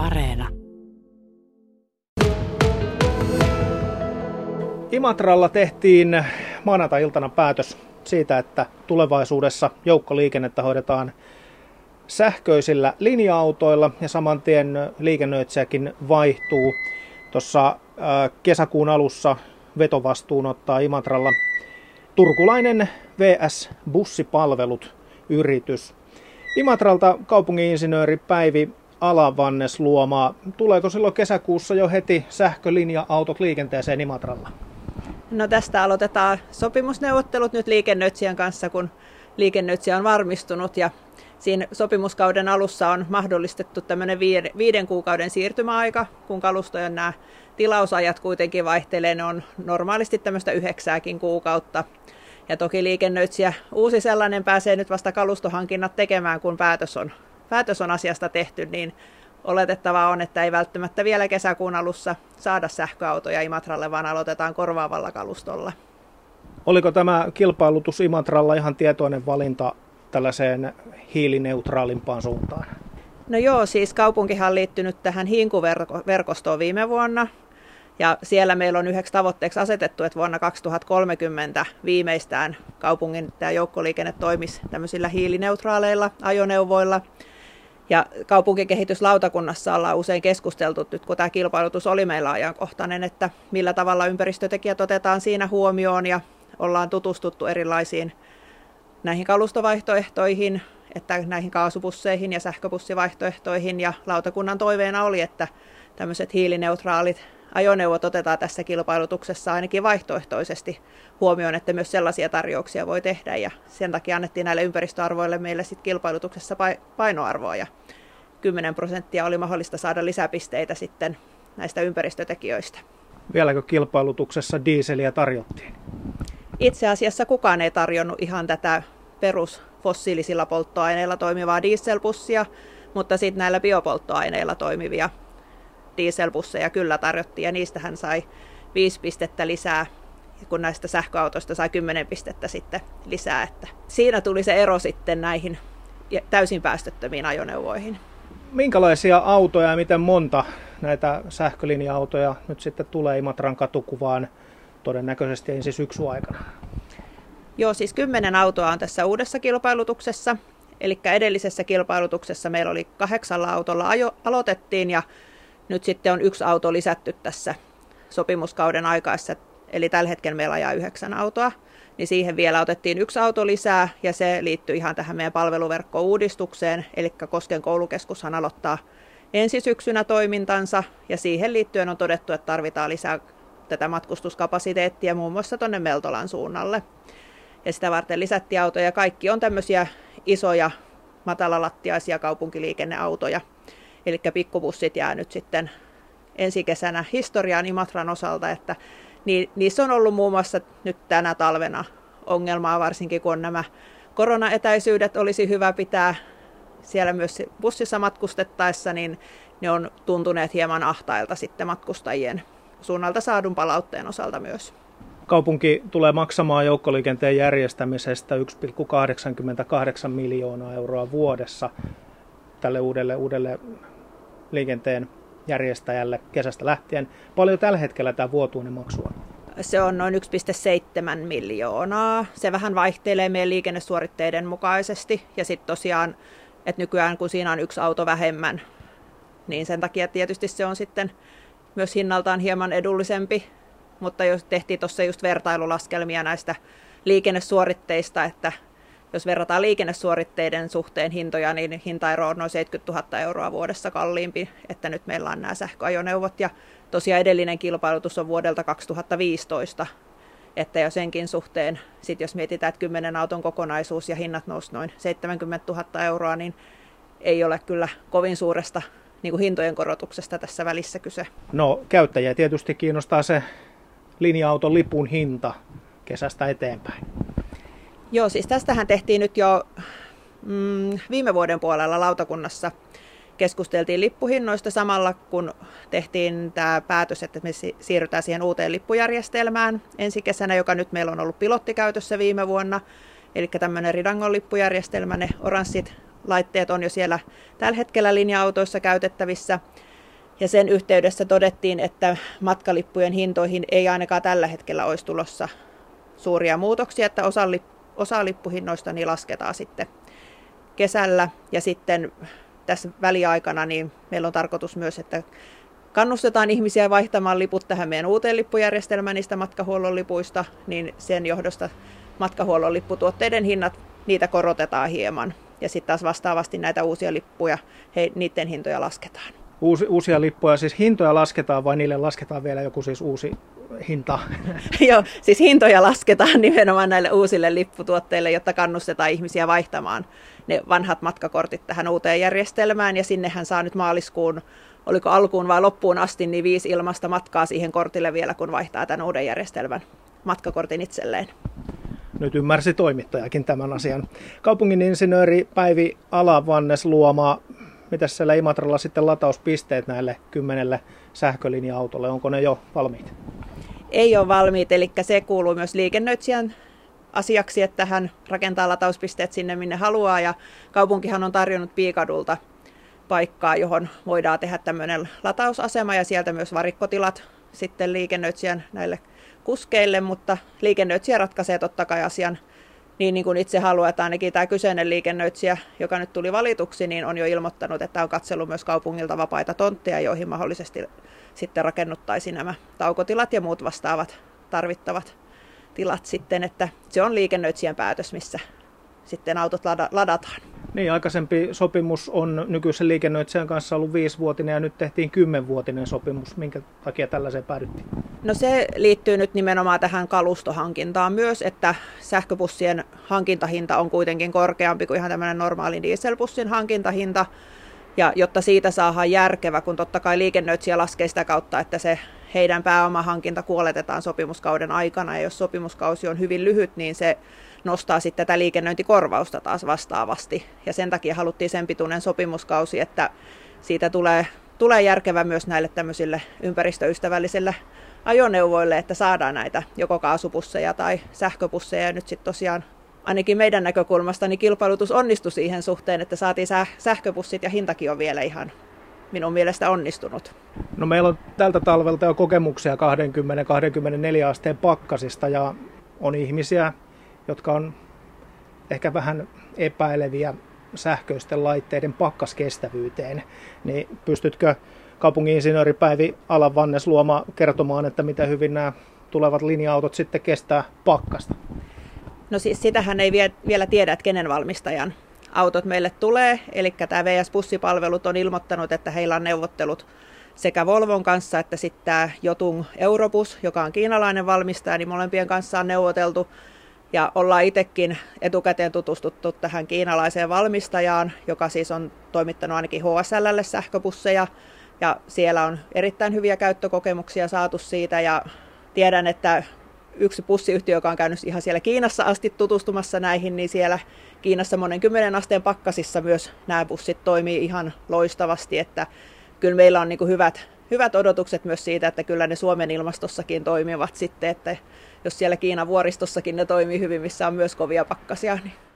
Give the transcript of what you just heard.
Areena. Imatralla tehtiin maanantai-iltana päätös siitä, että tulevaisuudessa joukkoliikennettä hoidetaan sähköisillä linja-autoilla ja saman tien liikennöitsijäkin vaihtuu. Tuossa kesäkuun alussa vetovastuun ottaa Imatralla turkulainen VS Bussipalvelut yritys. Imatralta kaupungin-insinööri Päivi Alavannes luomaa. Tuleeko silloin kesäkuussa jo heti sähkölinja-autot liikenteeseen Imatralla? No tästä aloitetaan sopimusneuvottelut nyt liikennöitsijän kanssa, kun liikennöitsijä on varmistunut ja siinä sopimuskauden alussa on mahdollistettu tämmöinen viiden kuukauden siirtymäaika, kun kalustojen nämä tilausajat kuitenkin vaihtelee, ne on normaalisti tämmöistä yhdeksääkin kuukautta. Ja toki liikennöitsijä uusi sellainen pääsee nyt vasta kalustohankinnat tekemään, kun päätös on, päätös on asiasta tehty, niin oletettavaa on, että ei välttämättä vielä kesäkuun alussa saada sähköautoja Imatralle, vaan aloitetaan korvaavalla kalustolla. Oliko tämä kilpailutus Imatralla ihan tietoinen valinta tällaiseen hiilineutraalimpaan suuntaan? No joo, siis kaupunkihan on liittynyt tähän Hinku-verkostoon viime vuonna. Ja siellä meillä on yhdeksi tavoitteeksi asetettu, että vuonna 2030 viimeistään kaupungin tämä joukkoliikenne toimisi tämmöisillä hiilineutraaleilla ajoneuvoilla. Ja kaupunkikehityslautakunnassa ollaan usein keskusteltu, nyt kun tämä kilpailutus oli meillä ajankohtainen, että millä tavalla ympäristötekijät otetaan siinä huomioon ja ollaan tutustuttu erilaisiin näihin kalustovaihtoehtoihin, että näihin kaasubusseihin ja sähköbussivaihtoehtoihin. Ja lautakunnan toiveena oli, että tämmöiset hiilineutraalit ajoneuvot otetaan tässä kilpailutuksessa ainakin vaihtoehtoisesti huomioon, että myös sellaisia tarjouksia voi tehdä ja sen takia annettiin näille ympäristöarvoille meille sitten kilpailutuksessa painoarvoa ja 10 prosenttia oli mahdollista saada lisäpisteitä sitten näistä ympäristötekijöistä. Vieläkö kilpailutuksessa diiseliä tarjottiin? Itse asiassa kukaan ei tarjonnut ihan tätä perus fossiilisilla polttoaineilla toimivaa dieselbussia, mutta sitten näillä biopolttoaineilla toimivia dieselbusseja kyllä tarjottiin ja niistä hän sai viisi pistettä lisää, kun näistä sähköautoista sai 10 pistettä sitten lisää. Että siinä tuli se ero sitten näihin täysin päästöttömiin ajoneuvoihin. Minkälaisia autoja ja miten monta näitä sähkölinja-autoja nyt sitten tulee Imatran katukuvaan todennäköisesti ensi syksy aikana? Joo, siis kymmenen autoa on tässä uudessa kilpailutuksessa. Eli edellisessä kilpailutuksessa meillä oli kahdeksalla autolla ajo, aloitettiin ja nyt sitten on yksi auto lisätty tässä sopimuskauden aikaessa. Eli tällä hetkellä meillä ajaa yhdeksän autoa. Niin siihen vielä otettiin yksi auto lisää ja se liittyy ihan tähän meidän palveluverkkouudistukseen. Eli Kosken koulukeskushan aloittaa ensi syksynä toimintansa ja siihen liittyen on todettu, että tarvitaan lisää tätä matkustuskapasiteettia muun muassa tuonne Meltolan suunnalle ja sitä varten lisättiin autoja. Kaikki on tämmöisiä isoja matalalattiaisia kaupunkiliikenneautoja. Eli pikkubussit jää nyt sitten ensi kesänä historiaan Imatran osalta, että niissä on ollut muun muassa nyt tänä talvena ongelmaa, varsinkin kun nämä koronaetäisyydet olisi hyvä pitää siellä myös bussissa matkustettaessa, niin ne on tuntuneet hieman ahtailta sitten matkustajien suunnalta saadun palautteen osalta myös. Kaupunki tulee maksamaan joukkoliikenteen järjestämisestä 1,88 miljoonaa euroa vuodessa tälle uudelle, uudelle liikenteen järjestäjälle kesästä lähtien. Paljon tällä hetkellä tämä vuotuinen maksu on? Se on noin 1,7 miljoonaa. Se vähän vaihtelee meidän liikennesuoritteiden mukaisesti. Ja sitten tosiaan, että nykyään kun siinä on yksi auto vähemmän, niin sen takia tietysti se on sitten myös hinnaltaan hieman edullisempi mutta jos tehtiin tuossa just vertailulaskelmia näistä liikennesuoritteista, että jos verrataan liikennesuoritteiden suhteen hintoja, niin hintaero on noin 70 000 euroa vuodessa kalliimpi, että nyt meillä on nämä sähköajoneuvot ja tosiaan edellinen kilpailutus on vuodelta 2015, että jo senkin suhteen, sit jos mietitään, että 10 auton kokonaisuus ja hinnat nousi noin 70 000 euroa, niin ei ole kyllä kovin suuresta niin kuin hintojen korotuksesta tässä välissä kyse. No käyttäjiä tietysti kiinnostaa se linja-auton lipun hinta kesästä eteenpäin? Joo, siis tästähän tehtiin nyt jo mm, viime vuoden puolella lautakunnassa keskusteltiin lippuhinnoista samalla, kun tehtiin tämä päätös, että me siirrytään siihen uuteen lippujärjestelmään ensi kesänä, joka nyt meillä on ollut pilottikäytössä viime vuonna. Eli tämmöinen Ridangon lippujärjestelmä, ne oranssit laitteet on jo siellä tällä hetkellä linja-autoissa käytettävissä. Ja sen yhteydessä todettiin, että matkalippujen hintoihin ei ainakaan tällä hetkellä olisi tulossa suuria muutoksia, että osa, osa lippuhinnoista niin lasketaan sitten kesällä ja sitten tässä väliaikana niin meillä on tarkoitus myös, että kannustetaan ihmisiä vaihtamaan liput tähän meidän uuteen lippujärjestelmään niistä matkahuollon lipuista, niin sen johdosta matkahuollon lipputuotteiden hinnat, niitä korotetaan hieman. Ja sitten taas vastaavasti näitä uusia lippuja, he, niiden hintoja lasketaan. Uusi, uusia lippuja, siis hintoja lasketaan vai niille lasketaan vielä joku siis uusi hinta? Joo, siis hintoja lasketaan nimenomaan näille uusille lipputuotteille, jotta kannustetaan ihmisiä vaihtamaan ne vanhat matkakortit tähän uuteen järjestelmään. Ja sinnehän saa nyt maaliskuun, oliko alkuun vai loppuun asti, niin viisi ilmasta matkaa siihen kortille vielä, kun vaihtaa tämän uuden järjestelmän matkakortin itselleen. Nyt ymmärsi toimittajakin tämän asian. Kaupungin insinööri Päivi Alavannes luoma, mitä siellä Imatralla sitten latauspisteet näille kymmenelle sähkölinja-autolle, onko ne jo valmiit? Ei ole valmiit, eli se kuuluu myös liikennöitsijän asiaksi, että hän rakentaa latauspisteet sinne minne haluaa ja kaupunkihan on tarjonnut Piikadulta paikkaa, johon voidaan tehdä tämmöinen latausasema ja sieltä myös varikkotilat sitten liikennöitsijän näille kuskeille, mutta liikennöitsijä ratkaisee totta kai asian niin, niin kuin itse haluaa, että ainakin tämä kyseinen liikennöitsijä, joka nyt tuli valituksi, niin on jo ilmoittanut, että on katsellut myös kaupungilta vapaita tontteja, joihin mahdollisesti sitten rakennuttaisiin nämä taukotilat ja muut vastaavat tarvittavat tilat sitten, että se on liikennöitsijän päätös, missä sitten autot ladataan. Niin, aikaisempi sopimus on nykyisen liikennöitsijän kanssa ollut viisivuotinen ja nyt tehtiin kymmenvuotinen sopimus. Minkä takia tällaiseen päädyttiin? No se liittyy nyt nimenomaan tähän kalustohankintaan myös, että sähköbussien hankintahinta on kuitenkin korkeampi kuin ihan tämmöinen normaali dieselbussin hankintahinta. Ja jotta siitä saadaan järkevä, kun totta kai liikennöitsijä laskee sitä kautta, että se heidän pääomahankinta kuoletetaan sopimuskauden aikana. Ja jos sopimuskausi on hyvin lyhyt, niin se nostaa sitten tätä liikennöintikorvausta taas vastaavasti. Ja sen takia haluttiin sen pituinen sopimuskausi, että siitä tulee, tulee järkevä myös näille tämmöisille ympäristöystävällisille ajoneuvoille, että saadaan näitä joko kaasupusseja tai sähköpusseja. Ja nyt sitten tosiaan ainakin meidän näkökulmasta niin kilpailutus onnistui siihen suhteen, että saatiin sähköpussit ja hintakin on vielä ihan minun mielestä onnistunut. No meillä on tältä talvelta jo kokemuksia 20-24 asteen pakkasista ja on ihmisiä, jotka on ehkä vähän epäileviä sähköisten laitteiden pakkaskestävyyteen, niin pystytkö kaupungin insinööri Päivi Alavannes luoma kertomaan, että miten hyvin nämä tulevat linja-autot sitten kestää pakkasta? No siis sitähän ei vielä tiedä, että kenen valmistajan autot meille tulee. Eli tämä VS-bussipalvelut on ilmoittanut, että heillä on neuvottelut sekä Volvon kanssa että sitten tämä Jotun Eurobus, joka on kiinalainen valmistaja, niin molempien kanssa on neuvoteltu. Ja ollaan itsekin etukäteen tutustuttu tähän kiinalaiseen valmistajaan, joka siis on toimittanut ainakin HSLlle sähköbusseja. Ja siellä on erittäin hyviä käyttökokemuksia saatu siitä ja tiedän, että yksi pussiyhtiö, joka on käynyt ihan siellä Kiinassa asti tutustumassa näihin, niin siellä Kiinassa monen kymmenen asteen pakkasissa myös nämä bussit toimii ihan loistavasti, että kyllä meillä on niin hyvät, hyvät odotukset myös siitä, että kyllä ne Suomen ilmastossakin toimivat sitten, että jos siellä Kiinan vuoristossakin ne toimii hyvin, missä on myös kovia pakkasia, niin